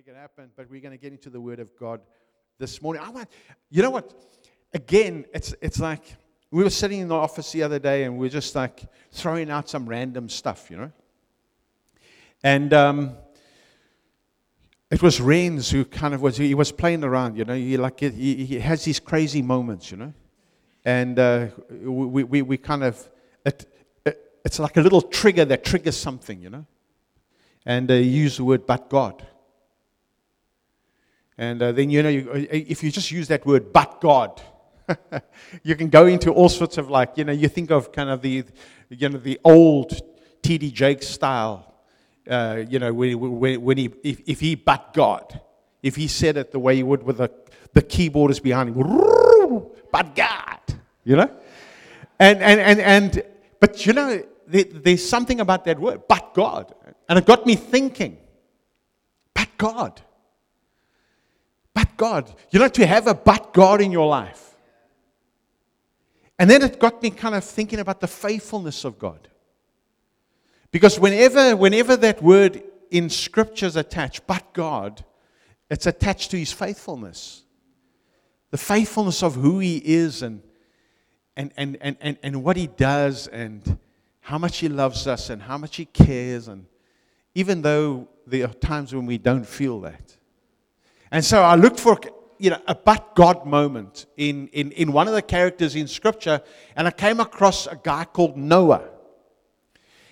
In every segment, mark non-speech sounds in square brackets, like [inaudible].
make it happen, but we're going to get into the Word of God this morning. I want, you know what? Again, it's it's like we were sitting in the office the other day, and we are just like throwing out some random stuff, you know. And um, it was Renz who kind of was he was playing around, you know. He like he, he has these crazy moments, you know, and uh, we, we we kind of it, it, it's like a little trigger that triggers something, you know. And uh, use the word, but God. And uh, then, you know, you, uh, if you just use that word, but God, [laughs] you can go into all sorts of like, you know, you think of kind of the, you know, the old T.D. Jakes style, uh, you know, when, when, when he, if, if, he but God, if he said it the way he would with the, the keyboard is behind him, [laughs] but God, you know? And, and, and, and but you know, there, there's something about that word, but God. And it got me thinking, but God. But God. You know, to have a but God in your life. And then it got me kind of thinking about the faithfulness of God. Because whenever, whenever that word in scripture is attached, but God, it's attached to his faithfulness. The faithfulness of who he is and, and, and, and, and, and what he does and how much he loves us and how much he cares. And even though there are times when we don't feel that. And so I looked for you know, a but God moment in, in, in one of the characters in Scripture, and I came across a guy called Noah.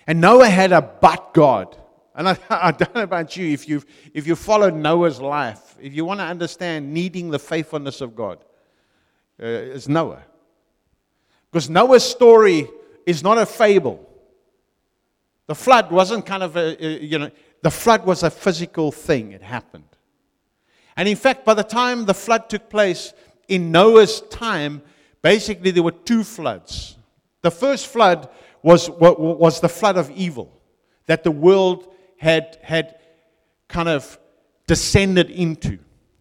And Noah had a but God. And I, [laughs] I don't know about you, if you if you follow Noah's life, if you want to understand needing the faithfulness of God, uh, it's Noah. Because Noah's story is not a fable. The flood wasn't kind of a, you know, the flood was a physical thing. It happened. And in fact, by the time the flood took place in Noah's time, basically there were two floods. The first flood was, was the flood of evil that the world had, had kind of descended into,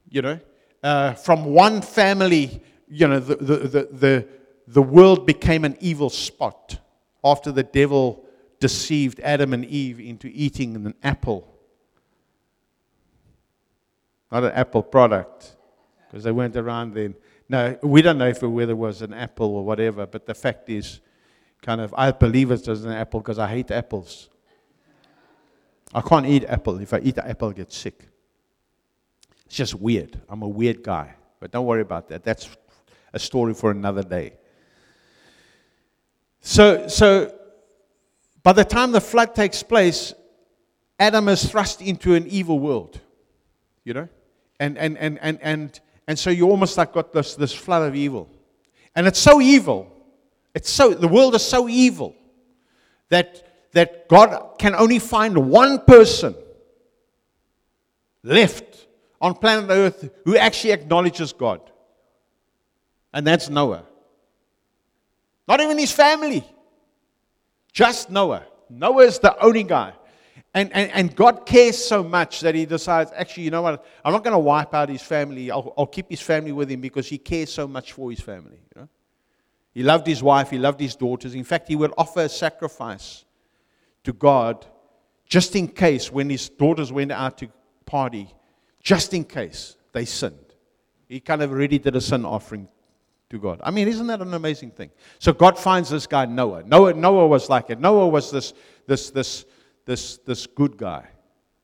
you know. Uh, from one family, you know, the, the, the, the, the world became an evil spot after the devil deceived Adam and Eve into eating an apple not an Apple product, because they went around then. No, we don't know if it, whether it was an apple or whatever, but the fact is, kind of, I believe it was an apple because I hate apples. I can't eat apple. If I eat an apple, I get sick. It's just weird. I'm a weird guy. But don't worry about that. That's a story for another day. So, so by the time the flood takes place, Adam is thrust into an evil world. You know? And, and, and, and, and, and so you almost like got this, this flood of evil. And it's so evil. It's so, the world is so evil that, that God can only find one person left on planet Earth who actually acknowledges God. And that's Noah. Not even his family, just Noah. Noah is the only guy. And, and, and God cares so much that he decides, actually, you know what? I'm not going to wipe out his family. I'll, I'll keep his family with him because he cares so much for his family. You know? He loved his wife, he loved his daughters. In fact, he would offer a sacrifice to God just in case when his daughters went out to party, just in case they sinned. He kind of already did a sin offering to God. I mean, isn't that an amazing thing? So God finds this guy Noah. Noah, Noah was like it. Noah was this, this, this this, this good guy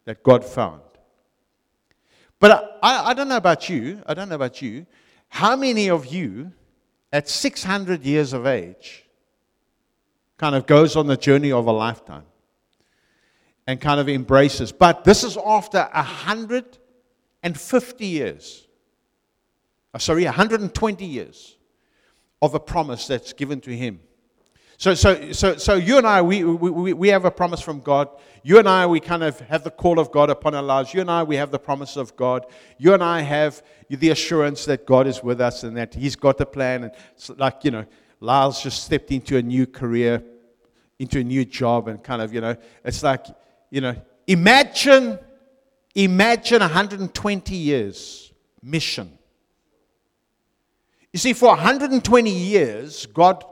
that God found. But I, I don't know about you. I don't know about you. How many of you at 600 years of age kind of goes on the journey of a lifetime and kind of embraces? But this is after 150 years. Oh, sorry, 120 years of a promise that's given to him. So, so, so, so you and I, we, we, we have a promise from God. You and I, we kind of have the call of God upon our lives. You and I, we have the promise of God. You and I have the assurance that God is with us and that He's got a plan. And like, you know, Lyle's just stepped into a new career, into a new job, and kind of, you know, it's like, you know, imagine, imagine 120 years mission. You see, for 120 years, God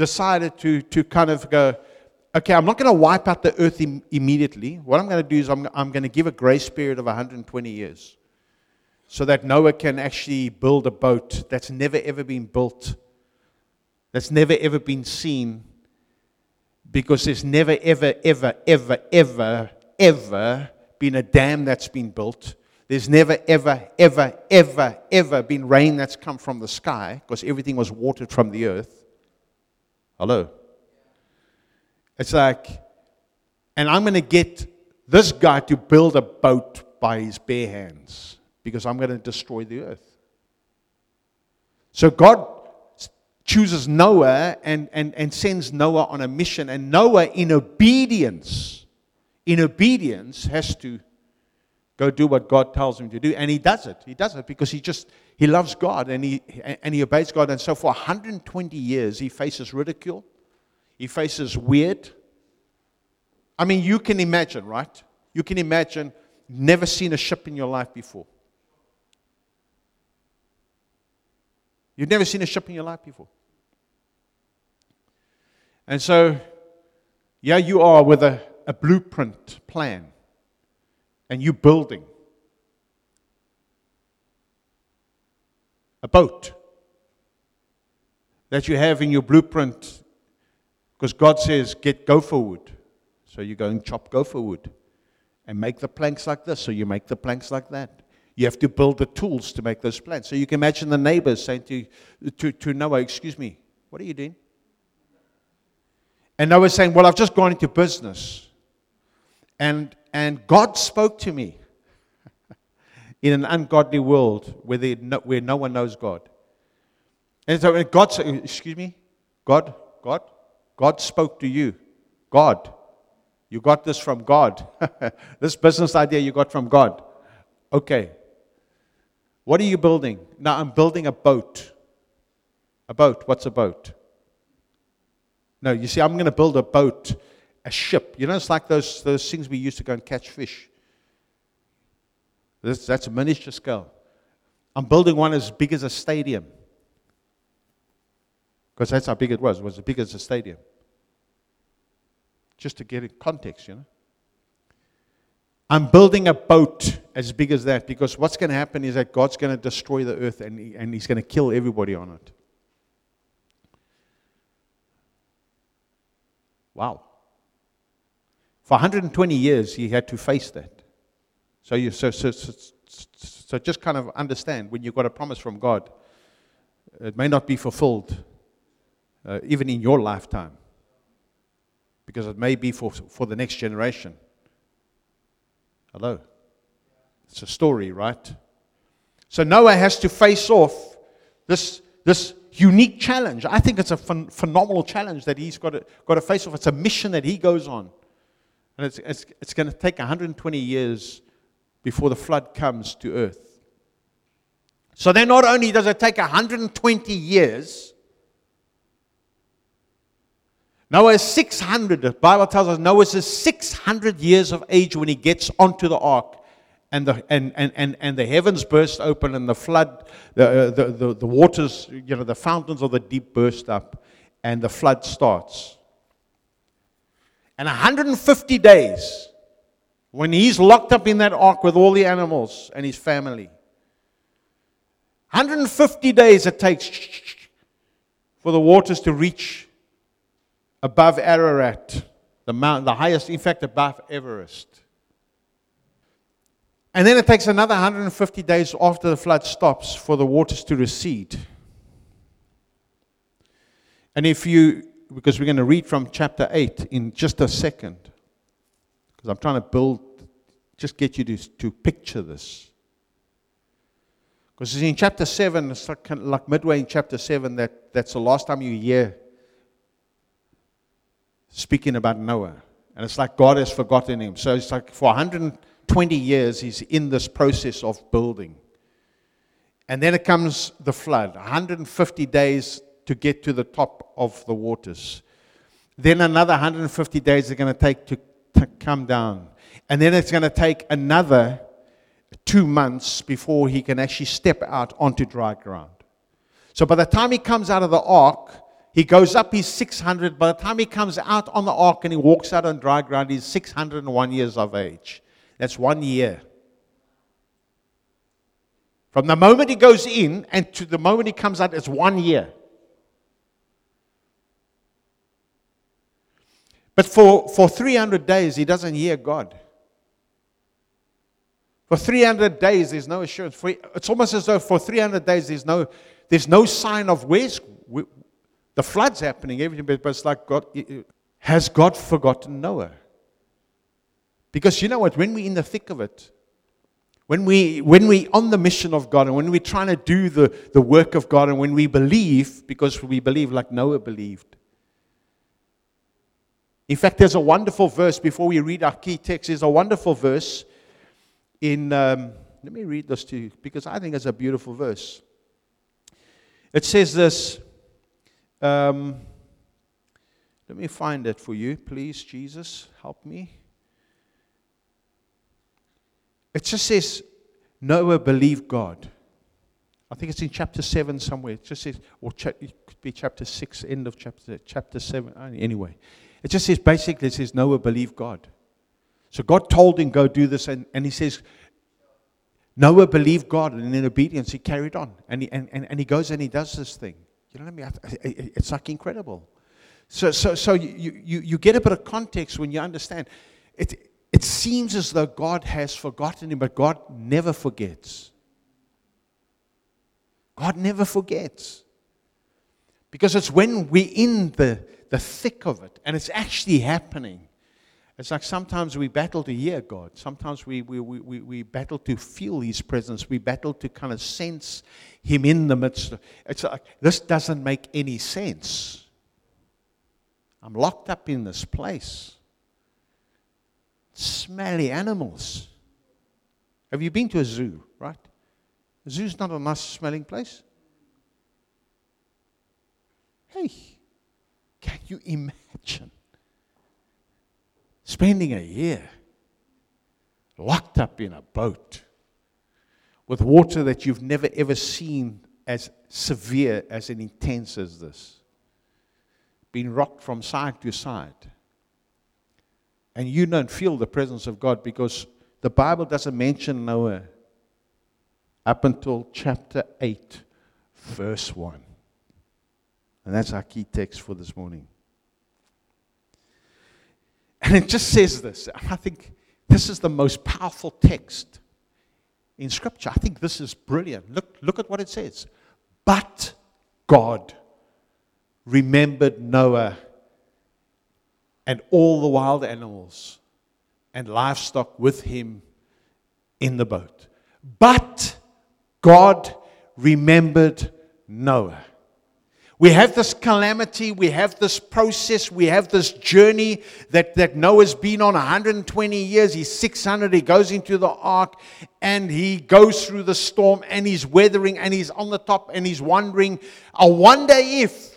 decided to, to kind of go, okay, I'm not going to wipe out the earth Im- immediately. What I'm going to do is I'm, I'm going to give a grace period of 120 years so that Noah can actually build a boat that's never ever been built, that's never ever been seen, because there's never ever, ever, ever, ever, ever been a dam that's been built. There's never, ever, ever, ever, ever been rain that's come from the sky because everything was watered from the earth. Hello? It's like, and I'm going to get this guy to build a boat by his bare hands because I'm going to destroy the earth. So God chooses Noah and, and, and sends Noah on a mission, and Noah, in obedience, in obedience, has to go do what God tells him to do, and he does it. He does it because he just he loves God and he and he obeys God, and so for 120 years he faces ridicule. He faces weird. I mean, you can imagine, right? You can imagine never seen a ship in your life before. You've never seen a ship in your life before. And so, yeah, you are with a, a blueprint plan and you building a boat that you have in your blueprint because God says, get gopher wood. So you go and chop gopher wood and make the planks like this. So you make the planks like that. You have to build the tools to make those planks. So you can imagine the neighbors saying to, to, to Noah, Excuse me, what are you doing? And Noah saying, Well, I've just gone into business. And, and God spoke to me in an ungodly world where, they, where no one knows God. And so God Excuse me, God, God, God spoke to you. God. You got this from God. [laughs] this business idea you got from God. Okay. What are you building? Now, I'm building a boat. A boat. What's a boat? No, you see, I'm going to build a boat, a ship. You know, it's like those, those things we used to go and catch fish. That's a miniature scale. I'm building one as big as a stadium. Because that's how big it was. It was as big as a stadium just to get in context, you know. I'm building a boat as big as that because what's going to happen is that God's going to destroy the earth and, he, and He's going to kill everybody on it. Wow. For 120 years, he had to face that. So, you, so, so, so, so just kind of understand when you've got a promise from God, it may not be fulfilled uh, even in your lifetime because it may be for, for the next generation. Hello? It's a story, right? So Noah has to face off this, this unique challenge. I think it's a ph- phenomenal challenge that he's got to, got to face off. It's a mission that he goes on. And it's, it's, it's going to take 120 years before the flood comes to earth. So then, not only does it take 120 years Noah is 600. The Bible tells us Noah is 600 years of age when he gets onto the ark. And the, and, and, and, and the heavens burst open and the flood, the, uh, the, the, the waters, you know, the fountains of the deep burst up and the flood starts. And 150 days, when he's locked up in that ark with all the animals and his family, 150 days it takes for the waters to reach above Ararat, the mountain, the highest, in fact, above Everest. And then it takes another 150 days after the flood stops for the waters to recede. And if you, because we're going to read from chapter 8 in just a second, because I'm trying to build, just get you to, to picture this. Because in chapter 7, it's like, like midway in chapter 7, that, that's the last time you hear speaking about Noah. And it's like God has forgotten him. So it's like for 120 years, he's in this process of building. And then it comes the flood 150 days to get to the top of the waters. Then another 150 days are going to take to, come down. And then it's going to take another two months before he can actually step out onto dry ground. So by the time he comes out of the ark, He goes up, he's 600. By the time he comes out on the ark and he walks out on dry ground, he's 601 years of age. That's one year. From the moment he goes in and to the moment he comes out, it's one year. But for, for 300 days, he doesn't hear God. For 300 days, there's no assurance. For, it's almost as though for 300 days, there's no, there's no sign of where's the flood's happening, everything, but it's like God, has God forgotten Noah? Because you know what? When we're in the thick of it, when, we, when we're on the mission of God and when we're trying to do the, the work of God and when we believe, because we believe like Noah believed. In fact, there's a wonderful verse before we read our key text. There's a wonderful verse in, um, let me read this to you because I think it's a beautiful verse. It says this. Um, let me find it for you, please, Jesus. Help me. It just says Noah believed God. I think it's in chapter 7 somewhere. It just says, or cha- it could be chapter 6, end of chapter, chapter 7. Uh, anyway, it just says basically, it says Noah believed God. So God told him, go do this. And, and he says, Noah believed God. And in obedience, he carried on. And he, and, and, and he goes and he does this thing. You know what I mean? It's like incredible. So, so, so you, you, you get a bit of context when you understand. It, it seems as though God has forgotten him, but God never forgets. God never forgets. Because it's when we're in the, the thick of it and it's actually happening. It's like sometimes we battle to hear God. Sometimes we, we, we, we battle to feel His presence. We battle to kind of sense Him in the midst. Of, it's like, this doesn't make any sense. I'm locked up in this place smelly animals. Have you been to a zoo, right? A zoo's not a nice smelling place. Hey, you imagine spending a year locked up in a boat with water that you've never ever seen as severe, as intense as this? Being rocked from side to side and you don't feel the presence of God because the Bible doesn't mention Noah up until chapter 8, verse 1. And that's our key text for this morning. And it just says this. I think this is the most powerful text in Scripture. I think this is brilliant. Look, look at what it says. But God remembered Noah and all the wild animals and livestock with him in the boat. But God remembered Noah. We have this calamity, we have this process, we have this journey that, that Noah's been on 120 years. He's 600, he goes into the ark and he goes through the storm and he's weathering and he's on the top and he's wondering, I wonder if,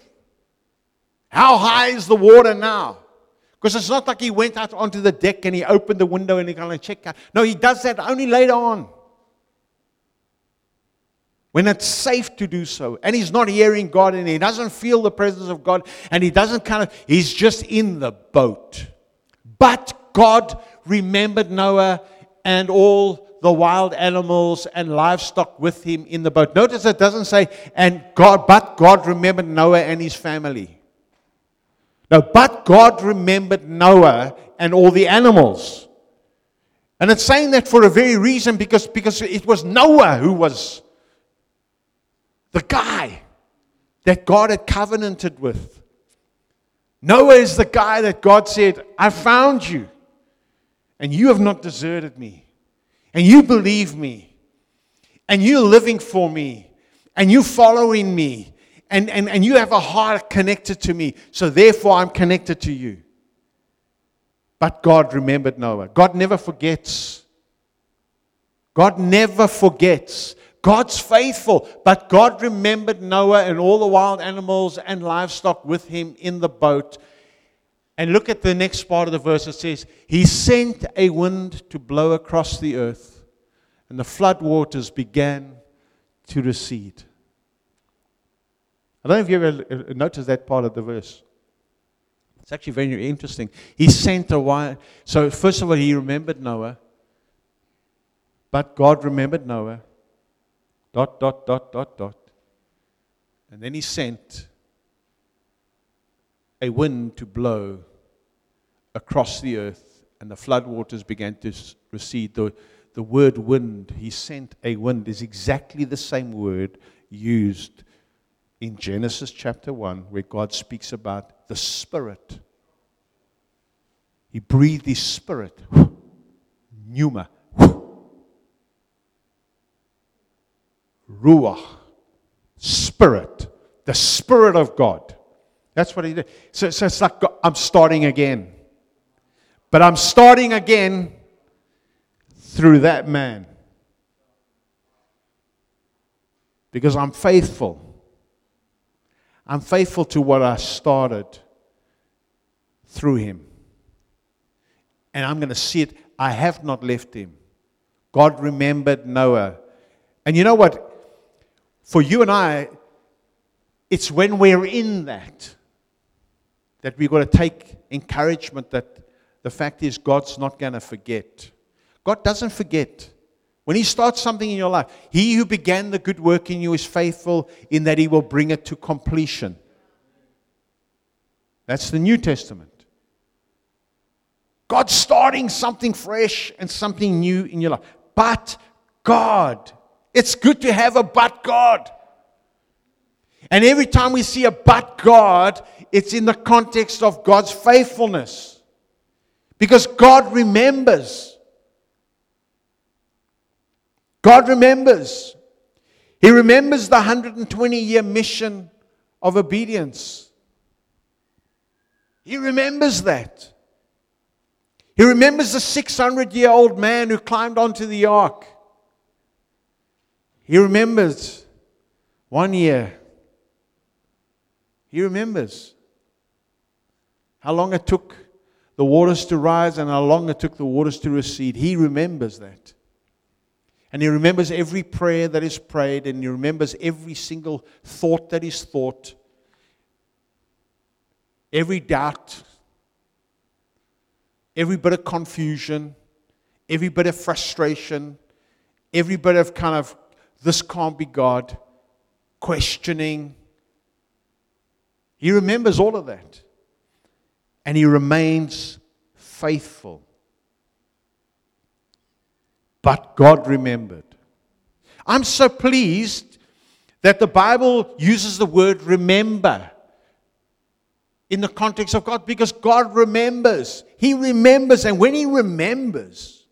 how high is the water now? Because it's not like he went out onto the deck and he opened the window and he kind of checked out. No, he does that only later on. When it's safe to do so. And he's not hearing God and he doesn't feel the presence of God and he doesn't kind of, he's just in the boat. But God remembered Noah and all the wild animals and livestock with him in the boat. Notice it doesn't say, and God, but God remembered Noah and his family. No, but God remembered Noah and all the animals. And it's saying that for a very reason because, because it was Noah who was the guy that God had covenanted with. Noah is the guy that God said, I found you, and you have not deserted me, and you believe me, and you're living for me, and you're following me, and, and, and you have a heart connected to me. So therefore, I'm connected to you. But God remembered Noah. God never forgets. God never forgets. God's faithful, but God remembered Noah and all the wild animals and livestock with him in the boat. And look at the next part of the verse. It says, He sent a wind to blow across the earth, and the flood waters began to recede. I don't know if you ever uh, noticed that part of the verse. It's actually very interesting. He sent a while. So, first of all, he remembered Noah. But God remembered Noah. Dot, dot, dot, dot, dot. And then he sent a wind to blow across the earth, and the floodwaters began to recede. The, the word wind, he sent a wind, is exactly the same word used in Genesis chapter 1, where God speaks about the Spirit. He breathed His Spirit, pneuma, ruach, Spirit, the Spirit of God. That's what He did. So, so it's like I'm starting again. But I'm starting again through that man. Because I'm faithful. I'm faithful to what I started through him. And I'm going to see it. I have not left him. God remembered Noah. And you know what? For you and I, it's when we're in that that we've got to take encouragement that the fact is God's not going to forget. God doesn't forget. When He starts something in your life, He who began the good work in you is faithful in that He will bring it to completion. That's the New Testament. God's starting something fresh and something new in your life. But God, it's good to have a but God. And every time we see a but God, it's in the context of God's faithfulness. Because God remembers. God remembers. He remembers the 120 year mission of obedience. He remembers that. He remembers the 600 year old man who climbed onto the ark. He remembers one year. He remembers how long it took the waters to rise and how long it took the waters to recede. He remembers that. And he remembers every prayer that is prayed, and he remembers every single thought that is thought, every doubt, every bit of confusion, every bit of frustration, every bit of kind of, this can't be God, questioning. He remembers all of that. And he remains faithful but God remembered. I'm so pleased that the Bible uses the word remember in the context of God because God remembers. He remembers, and when He remembers,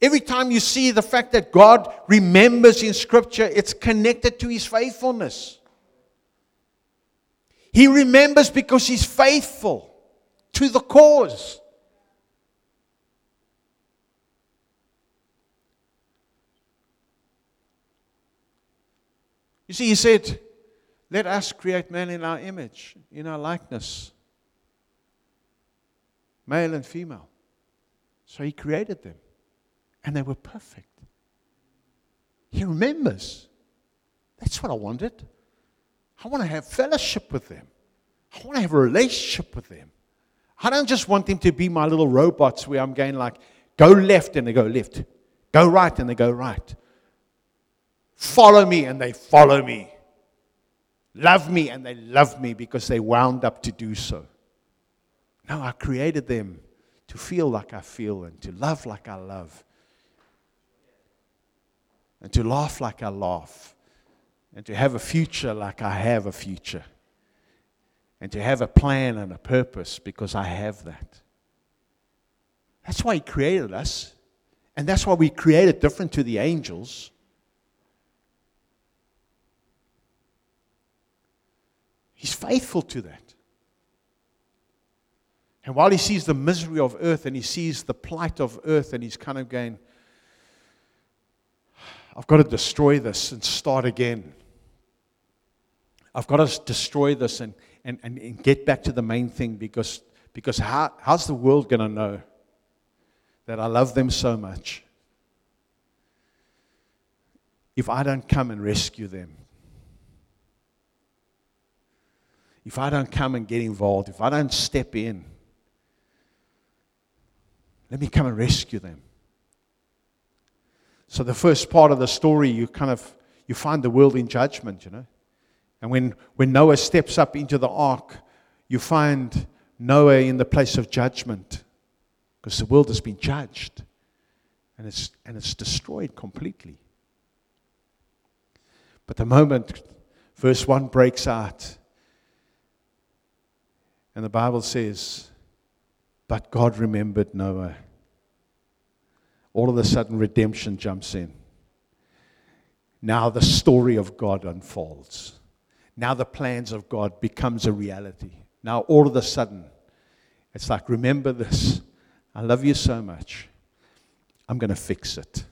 every time you see the fact that God remembers in Scripture, it's connected to His faithfulness. He remembers because He's faithful to the cause. You see, he said, Let us create man in our image, in our likeness, male and female. So he created them, and they were perfect. He remembers. That's what I wanted. I want to have fellowship with them. I want to have a relationship with them. I don't just want them to be my little robots where I'm going like, go left and they go left, go right and they go right. Follow me, and they follow me. Love me, and they love me because they wound up to do so. No, I created them to feel like I feel, and to love like I love, and to laugh like I laugh, and to have a future like I have a future, and to have a plan and a purpose because I have that. That's why He created us, and that's why we created different to the angels. He's faithful to that. And while he sees the misery of earth and he sees the plight of earth, and he's kind of going, I've got to destroy this and start again. I've got to destroy this and, and, and, and get back to the main thing because, because how, how's the world going to know that I love them so much if I don't come and rescue them? if I don't come and get involved, if I don't step in, let me come and rescue them. So the first part of the story, you kind of you find the world in judgment, you know. And when, when Noah steps up into the ark, you find Noah in the place of judgment because the world has been judged and it's, and it's destroyed completely. But the moment verse 1 breaks out, and the Bible says, But God remembered Noah. All of a sudden, redemption jumps in. Now the story of God unfolds. Now the plans of God becomes a reality. Now all of a sudden, it's like, remember this. I love you so much. I'm going to fix it.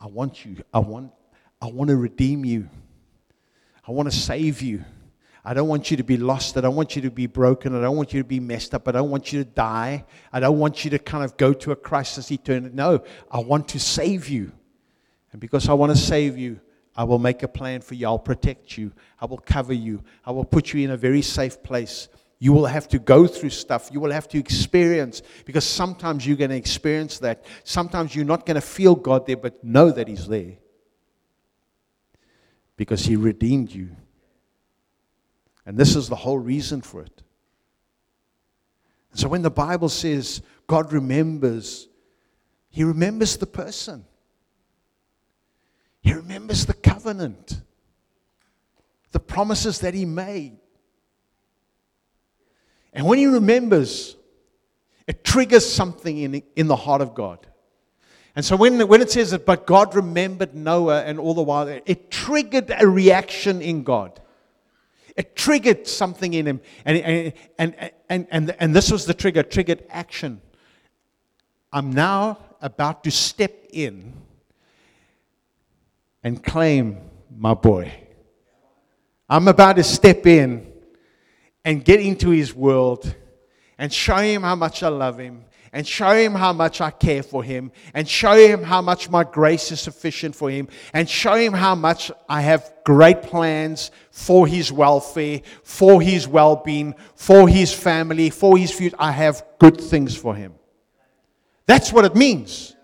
I want you. I want, I want to redeem you. I want to save you. I don't want you to be lost. I don't want you to be broken. I don't want you to be messed up. I don't want you to die. I don't want you to kind of go to a crisis eternity. No, I want to save you. And because I want to save you, I will make a plan for you. I'll protect you. I will cover you. I will put you in a very safe place. You will have to go through stuff. You will have to experience, because sometimes you're going to experience that. Sometimes you're not going to feel God there, but know that He's there. Because He redeemed you. And this is the whole reason for it. So when the Bible says God remembers, He remembers the person. He remembers the covenant, the promises that he made. And when he remembers, it triggers something in, in the heart of God. And so when, when it says that, but God remembered Noah and all the while, it triggered a reaction in God. It triggered something in him. And, and, and, and, and, and this was the trigger, triggered action. I'm now about to step in and claim my boy. I'm about to step in and get into his world and show him how much I love him and show him how much I care for him and show him how much my grace is sufficient for him and show him how much I have great plans for his welfare, for his well being, for his family, for his future. I have good things for him. That's what it means.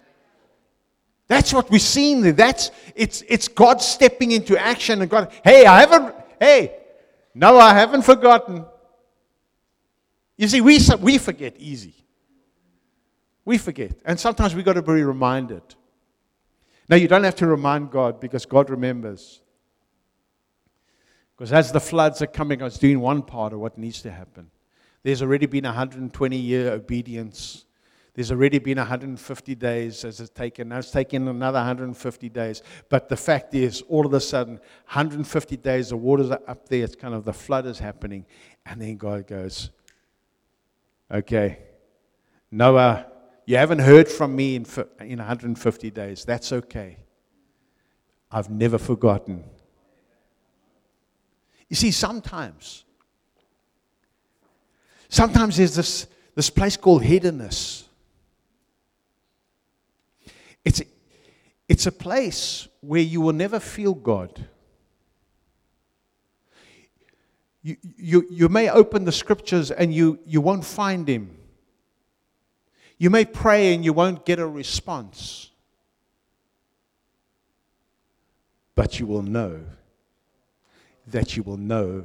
That's what we're seeing there. That's it's it's God stepping into action and God, hey, I haven't, hey, no, I haven't forgotten. You see, we we forget easy. We forget. And sometimes we've got to be reminded. Now, you don't have to remind God because God remembers. Because as the floods are coming, I was doing one part of what needs to happen. There's already been 120 year obedience there's already been 150 days as it's taken. Now it's taken another 150 days. But the fact is, all of a sudden, 150 days, the waters are up there. It's kind of the flood is happening. And then God goes, Okay, Noah, you haven't heard from me in, in 150 days. That's okay. I've never forgotten. You see, sometimes, sometimes there's this, this place called hiddenness it's, it's a place where you will never feel God. You, you, you may open the scriptures and you, you won't find Him. You may pray and you won't get a response. But you will know that you will know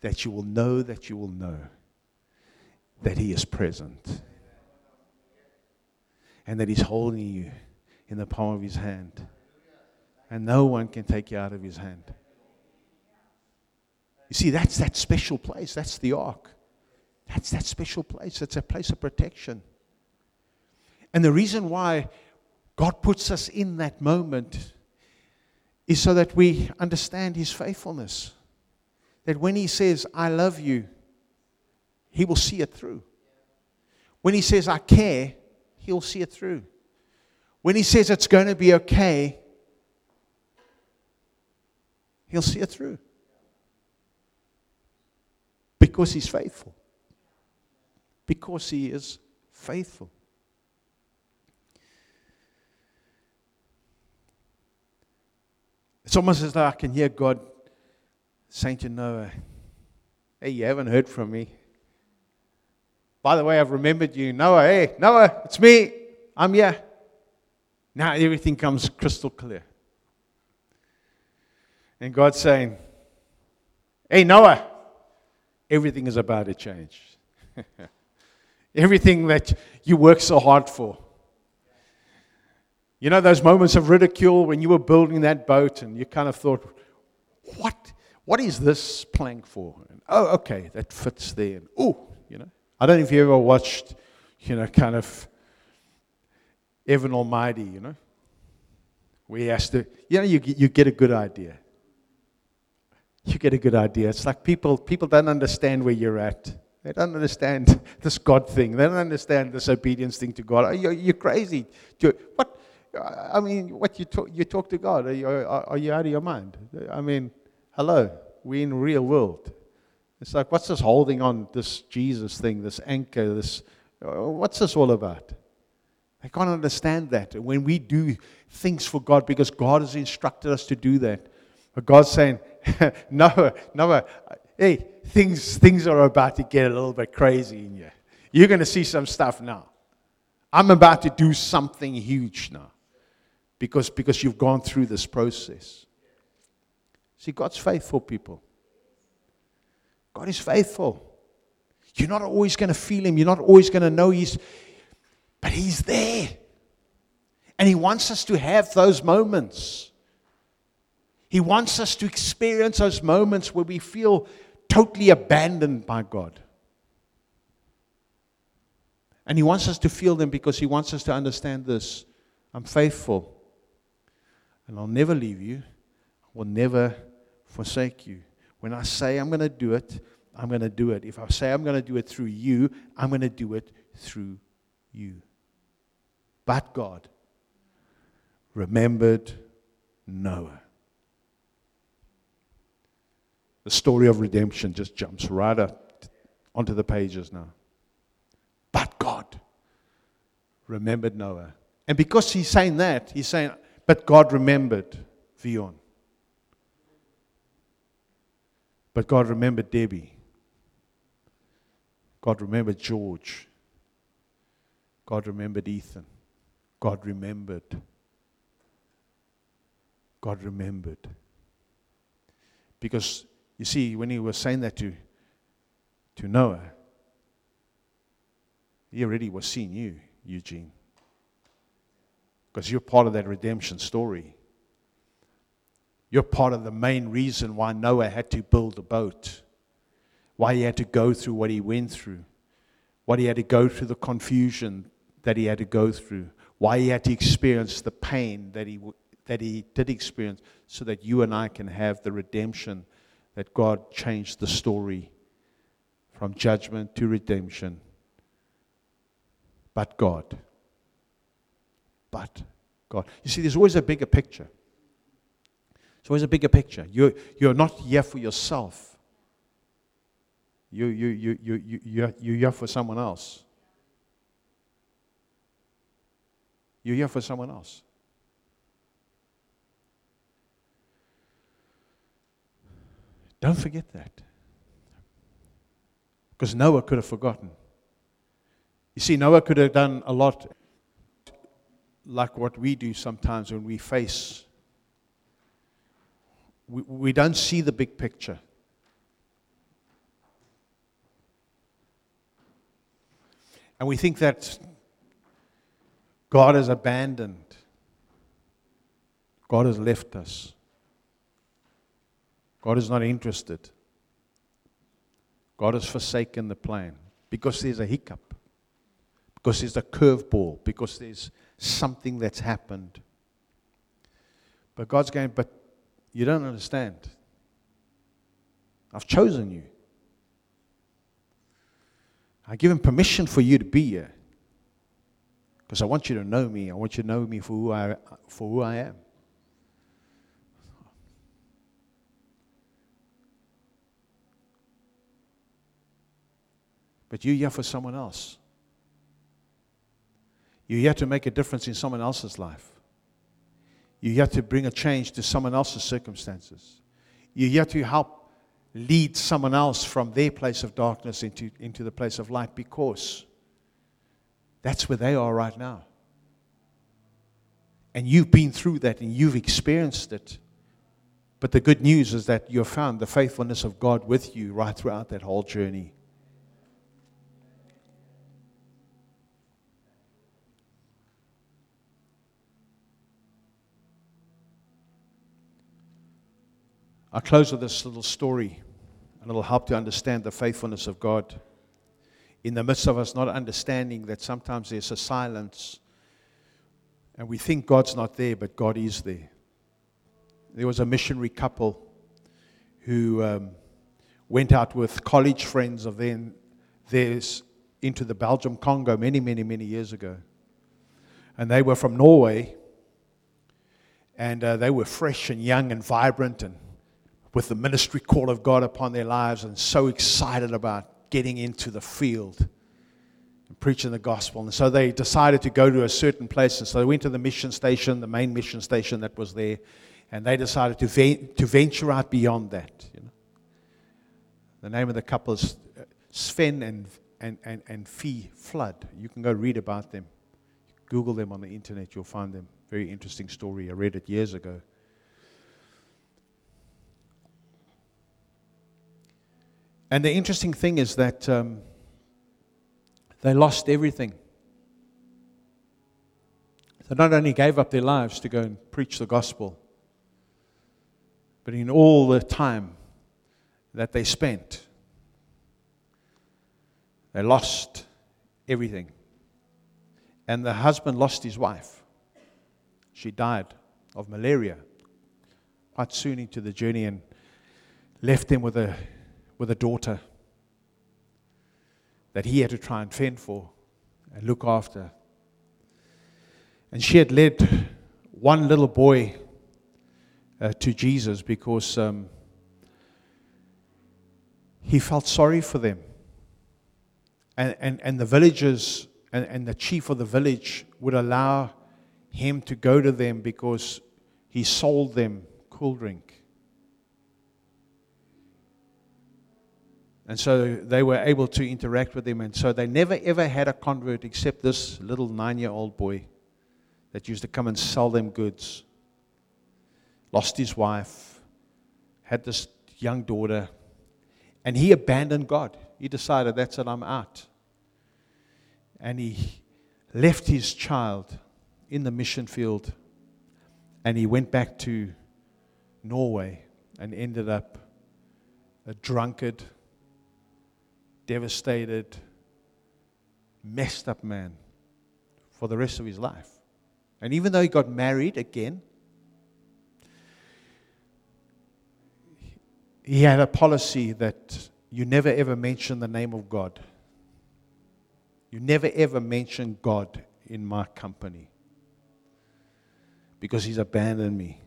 that you will know that you will know that He is present and that He's holding you in the palm of his hand. And no one can take you out of his hand. You see, that's that special place. That's the ark. That's that special place. It's a place of protection. And the reason why God puts us in that moment is so that we understand his faithfulness. That when he says, I love you, he will see it through. When he says, I care, he'll see it through. When he says it's going to be okay, he'll see it through. Because he's faithful. Because he is faithful. It's almost as though I can hear God saying to Noah, Hey, you haven't heard from me. By the way, I've remembered you. Noah, hey, Noah, it's me. I'm here. Now everything comes crystal clear. And God's saying, Hey, Noah, everything is about to change. [laughs] everything that you work so hard for. You know those moments of ridicule when you were building that boat and you kind of thought, what, what is this plank for? And, oh, okay, that fits there. Oh, you know. I don't know if you ever watched, you know, kind of Evan Almighty, you know, where he has to, you know, you, you get a good idea. You get a good idea. It's like people, people don't understand where you're at. They don't understand [laughs] this God thing. They don't understand this obedience thing to God. You're, you're crazy. What? I mean, what you talk, you talk to God? Are you, are, are you out of your mind? I mean, hello, we're in real world. It's like, what's this holding on, this Jesus thing, this anchor, this, uh, what's this all about? They can't understand that. When we do things for God, because God has instructed us to do that, but God's saying, [laughs] Noah, Noah, uh, hey, things, things are about to get a little bit crazy in you. You're going to see some stuff now. I'm about to do something huge now because, because you've gone through this process. See, God's faithful, people. God is faithful. You're not always going to feel Him. You're not always going to know He's, but He's there. And He wants us to have those moments. He wants us to experience those moments where we feel totally abandoned by God. And He wants us to feel them because He wants us to understand this I'm faithful, and I'll never leave you, I will never forsake you. When I say I'm going to do it, I'm going to do it. If I say I'm going to do it through you, I'm going to do it through you. But God remembered Noah. The story of redemption just jumps right up onto the pages now. But God remembered Noah. And because he's saying that, he's saying, but God remembered Vion. But God remembered Debbie. God remembered George. God remembered Ethan. God remembered. God remembered. Because, you see, when he was saying that to, to Noah, he already was seeing you, Eugene. Because you're part of that redemption story. You're part of the main reason why Noah had to build a boat, why he had to go through what he went through, why he had to go through the confusion that he had to go through, why he had to experience the pain that he, that he did experience, so that you and I can have the redemption that God changed the story from judgment to redemption. But God. But God. You see, there's always a bigger picture. There's always a bigger picture. You're, you're not here for yourself. You, you, you, you, you, you're, you're here for someone else. You're here for someone else. Don't forget that. Because Noah could have forgotten. You see, Noah could have done a lot like what we do sometimes when we face we, we don't see the big picture. And we think that God has abandoned, God has left us, God is not interested, God has forsaken the plan because there's a hiccup, because there's a curveball, because there's something that's happened. But God's going, but you don't understand. I've chosen you. I've given permission for you to be here. Because I want you to know me. I want you to know me for who I, for who I am. But you're here for someone else. You're here to make a difference in someone else's life. You have to bring a change to someone else's circumstances. You have to help lead someone else from their place of darkness into, into the place of light because that's where they are right now. And you've been through that and you've experienced it. But the good news is that you've found the faithfulness of God with you right throughout that whole journey. I'll close with this little story, and it'll help to understand the faithfulness of God. In the midst of us not understanding that sometimes there's a silence, and we think God's not there, but God is there. There was a missionary couple who um, went out with college friends of theirs into the Belgium Congo many, many, many years ago. And they were from Norway, and uh, they were fresh and young and vibrant and with the ministry call of God upon their lives and so excited about getting into the field and preaching the gospel. And so they decided to go to a certain place. And so they went to the mission station, the main mission station that was there, and they decided to, ven- to venture out beyond that. You know? The name of the couple is uh, Sven and, and, and, and Fee Flood. You can go read about them. Google them on the internet, you'll find them. Very interesting story. I read it years ago. And the interesting thing is that um, they lost everything. They not only gave up their lives to go and preach the gospel, but in all the time that they spent, they lost everything. And the husband lost his wife. She died of malaria quite soon into the journey and left him with a with a daughter that he had to try and fend for and look after. And she had led one little boy uh, to Jesus because um, he felt sorry for them. And, and, and the villagers and, and the chief of the village would allow him to go to them because he sold them cool drink. And so they were able to interact with him. And so they never ever had a convert except this little nine year old boy that used to come and sell them goods. Lost his wife, had this young daughter, and he abandoned God. He decided, that's it, I'm out. And he left his child in the mission field and he went back to Norway and ended up a drunkard devastated, messed up man for the rest of his life. And even though he got married again, he had a policy that you never ever mention the name of God. You never ever mention God in my company because he's abandoned me.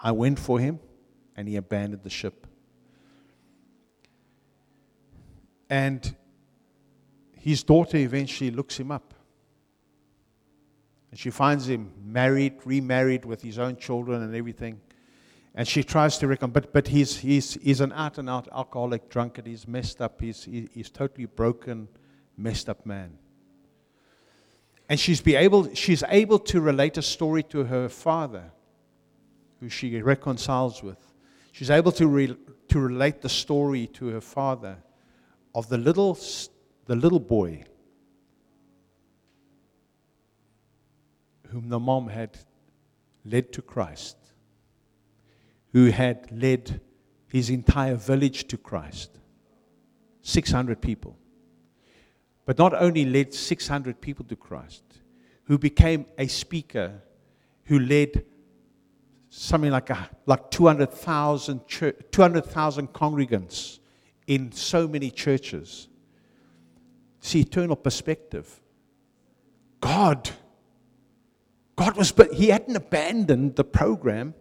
I went for him and he abandoned the ship. And his daughter eventually looks him up. And she finds him married, remarried with his own children and everything. And she tries to reckon, but, but he's, he's, he's an out and out alcoholic, drunkard. He's messed up. He's, he, he's totally broken, messed up man. And she's, be able, she's able to relate a story to her father, who she reconciles with. She's able to, re, to relate the story to her father of the little, the little boy whom the mom had led to Christ, who had led his entire village to Christ 600 people. But not only led 600 people to Christ, who became a speaker who led something like, a, like 200,000 200, congregants in so many churches. See, eternal perspective. God, God was, but He hadn't abandoned the program.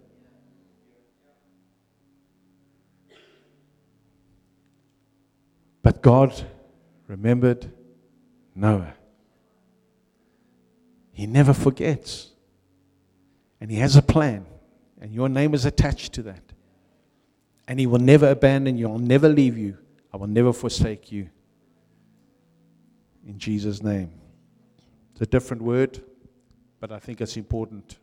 But God remembered Noah. He never forgets. And He has a plan. And your name is attached to that. And He will never abandon you. I'll never leave you. I will never forsake you. In Jesus' name. It's a different word, but I think it's important